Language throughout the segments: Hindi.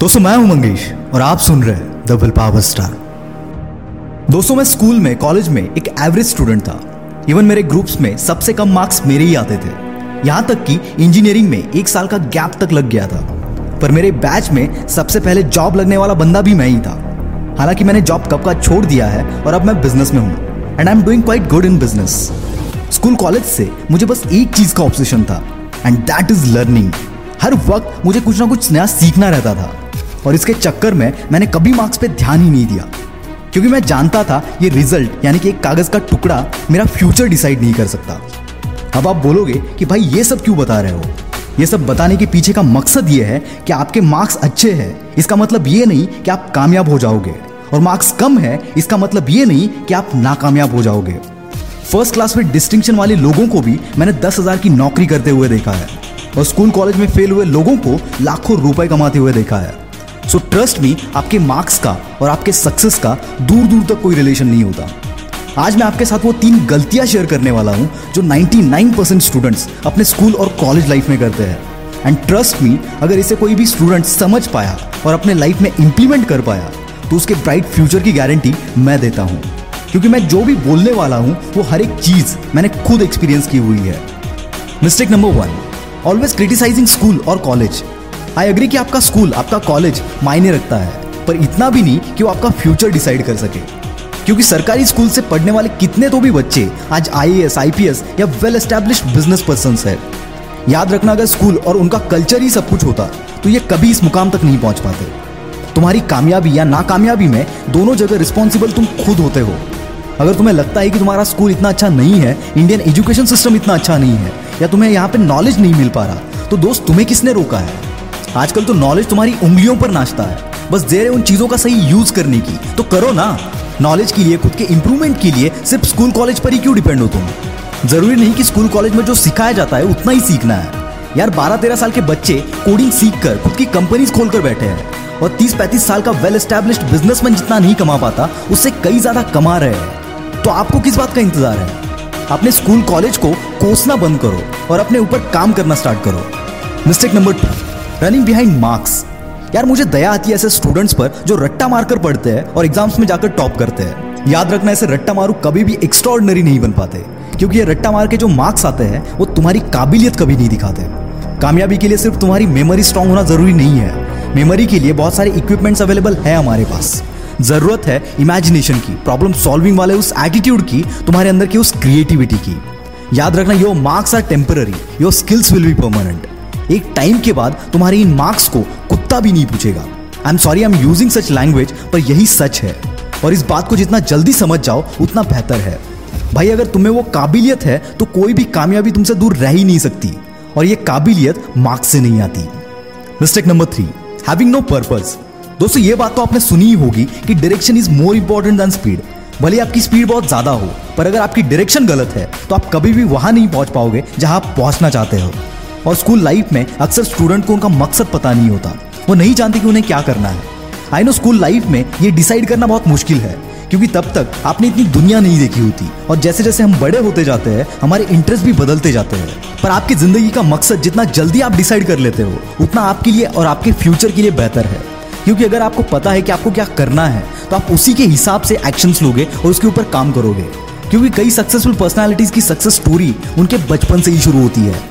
दोस्तों मैं हूँ मंगेश, और आप सुन रहे हैं विल पावर स्टार दोस्तों, मैं स्कूल में, कॉलेज में एक एवरेज स्टूडेंट था। इवन मेरे ग्रुप्स में सबसे कम मार्क्स मेरे ही आते थे। यहाँ तक कि इंजीनियरिंग में एक साल का गैप तक लग गया था। पर मेरे बैच में सबसे पहले जॉब लगने वाला बंदा भी मैं ही था। हालाँकि मैंने जॉब कब का छोड़ दिया है, और अब मैं बिज़नेस में हूँ and I am doing quite good in business school college से मुझे बस एक चीज़ का ऑब्सेशन था एंड दैट इज़ लर्निंग हर वक्त मुझे कुछ ना कुछ नया सीखना रहता था। और इसके चक्कर में मैंने कभी मार्क्स पे ध्यान ही नहीं दिया। क्योंकि मैं जानता था ये रिज़ल्ट, यानी कि एक कागज़ का टुकड़ा, मेरा फ्यूचर डिसाइड नहीं कर सकता। अब आप बोलोगे कि भाई ये सब क्यों बता रहे हो? ये सब बताने के पीछे का मकसद ये है कि आपके मार्क्स अच्छे हैं। इसका मतलब ये नहीं कि आप कामयाब हो जाओगे। और मार्क्स कम है, इसका मतलब ये नहीं कि आप नाकामयाब हो जाओगे। फ़र्स्ट क्लास में डिस्टिंक्शन वाले लोगों को भी मैंने दस हज़ार की नौकरी करते हुए देखा है। और स्कूल कॉलेज में फेल हुए लोगों को लाखों रुपए कमाते हुए देखा है। सो ट्रस्ट मी आपके मार्क्स का और आपके सक्सेस का दूर दूर तक कोई रिलेशन नहीं होता। आज मैं आपके साथ वो तीन गलतियाँ शेयर करने वाला हूँ, जो 99 परसेंट स्टूडेंट्स अपने स्कूल और कॉलेज लाइफ में करते हैं। एंड ट्रस्ट मी अगर इसे कोई भी स्टूडेंट समझ पाया और अपने लाइफ में इंप्लीमेंट कर पाया तो उसके ब्राइट फ्यूचर की गारंटी मैं देता हूँ। क्योंकि मैं जो भी बोलने वाला हूँ, वो हर एक चीज़ मैंने खुद एक्सपीरियंस की हुई है। Mistake number one always criticising school और कॉलेज आई अग्री कि आपका स्कूल आपका कॉलेज मायने रखता है, पर इतना भी नहीं कि वो आपका फ्यूचर डिसाइड कर सके। क्योंकि सरकारी स्कूल से पढ़ने वाले कितने तो भी बच्चे आज I S I P S या वेल एस्टेब्लिश बिज़नेस पर्सन है। याद रखना, अगर स्कूल और उनका कल्चर ही सब कुछ होता तो ये कभी इस मुकाम तक नहीं पहुँच पाते। तुम्हारी कामयाबी या नाकामयाबी में दोनों जगह रिस्पॉन्सिबल तुम खुद होते हो। अगर तुम्हें लगता है कि तुम्हारा स्कूल इतना अच्छा नहीं है इंडियन एजुकेशन सिस्टम इतना अच्छा नहीं है, या तुम्हें यहाँ पे नॉलेज नहीं मिल पा रहा तो दोस्त तुम्हें किसने रोका है? आजकल तो नॉलेज तुम्हारी उंगलियों पर नाचता है। बस देर है उन चीज़ों का सही यूज़ करने की। तो करो ना। नॉलेज के लिए, खुद के इंप्रूवमेंट के लिए सिर्फ़ स्कूल कॉलेज पर ही क्यों डिपेंड हो तुम? ज़रूरी नहीं कि स्कूल कॉलेज में जो सिखाया जाता है, उतना ही सीखना है। यार बारह तेरह साल के बच्चे कोडिंग सीख कर खुद की कंपनीज़ खोलकर बैठे हैं। और तीस पैंतीस साल का वेल एस्टेब्लिश्ड बिजनेसमैन जितना नहीं कमा पाता, उससे कई ज़्यादा कमा रहे हैं। तो आपको किस बात का इंतज़ार है? अपने स्कूल कॉलेज को कोसना बंद करो और अपने ऊपर काम करना स्टार्ट करो। Mistake number two running behind marks यार, मुझे दया आती है ऐसे स्टूडेंट्स पर जो रट्टा मारकर पढ़ते हैं और एग्ज़ाम्स में जाकर टॉप करते हैं। याद रखना, ऐसे रट्टा मारू कभी भी एक्स्ट्रॉर्डनरी नहीं बन पाते। क्योंकि ये रट्टा मार के जो मार्क्स आते हैं, वो तुम्हारी काबिलियत कभी नहीं दिखाते। कामयाबी के लिए सिर्फ़ तुम्हारी मेमोरी स्ट्रांग होना ज़रूरी नहीं है। मेमोरी के लिए बहुत सारे इक्विपमेंट्स अवेलेबल है हमारे पास। ज़रूरत है इमेजिनेशन की प्रॉब्लम सॉल्विंग वाले उस एटीट्यूड की, तुम्हारे अंदर की उस क्रिएटिविटी की। याद रखना your marks are temporary your skills will be permanent एक टाइम के बाद तुम्हारे इन मार्क्स को कुत्ता भी नहीं पूछेगा। I am sorry I am using such language पर यही सच है। और इस बात को जितना जल्दी समझ जाओ, उतना बेहतर है। भाई, अगर तुम्हें वो काबिलियत है तो कोई भी कामयाबी तुमसे दूर रह ही नहीं सकती। और ये काबिलियत मार्क्स से नहीं आती। Mistake number three having no purpose दोस्तों, ये बात तो आपने सुनी ही होगी कि direction is more important than speed भले आपकी स्पीड बहुत ज़्यादा हो, पर अगर आपकी डायरेक्शन गलत है तो आप कभी भी वहाँ नहीं पहुँच पाओगे जहाँ आप पहुँचना चाहते हो। और स्कूल लाइफ में अक्सर स्टूडेंट को उनका मकसद पता नहीं होता। वो नहीं जानते कि उन्हें क्या करना है। आई नो स्कूल लाइफ में ये डिसाइड करना बहुत मुश्किल है, क्योंकि तब तक आपने इतनी दुनिया नहीं देखी होती। और जैसे जैसे हम बड़े होते जाते हैं, हमारे इंटरेस्ट भी बदलते जाते हैं। पर आपकी ज़िंदगी का मकसद जितना जल्दी आप डिसाइड कर लेते हो, उतना आपके लिए और आपके फ्यूचर के लिए बेहतर है। क्योंकि अगर आपको पता है कि आपको क्या करना है तो आप उसी के हिसाब से एक्शंस लोगे और उसके ऊपर काम करोगे। क्योंकि कई सक्सेसफुल पर्सनालिटीज की सक्सेस स्टोरी उनके बचपन से ही शुरू होती है।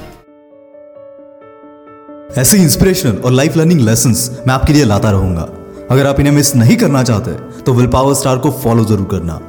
ऐसे इंस्पिरेशनल और लाइफ लर्निंग लेसन मैं आपके लिए लाता रहूँगा। अगर आप इन्हें मिस नहीं करना चाहते तो विल पावर स्टार को फॉलो ज़रूर करना।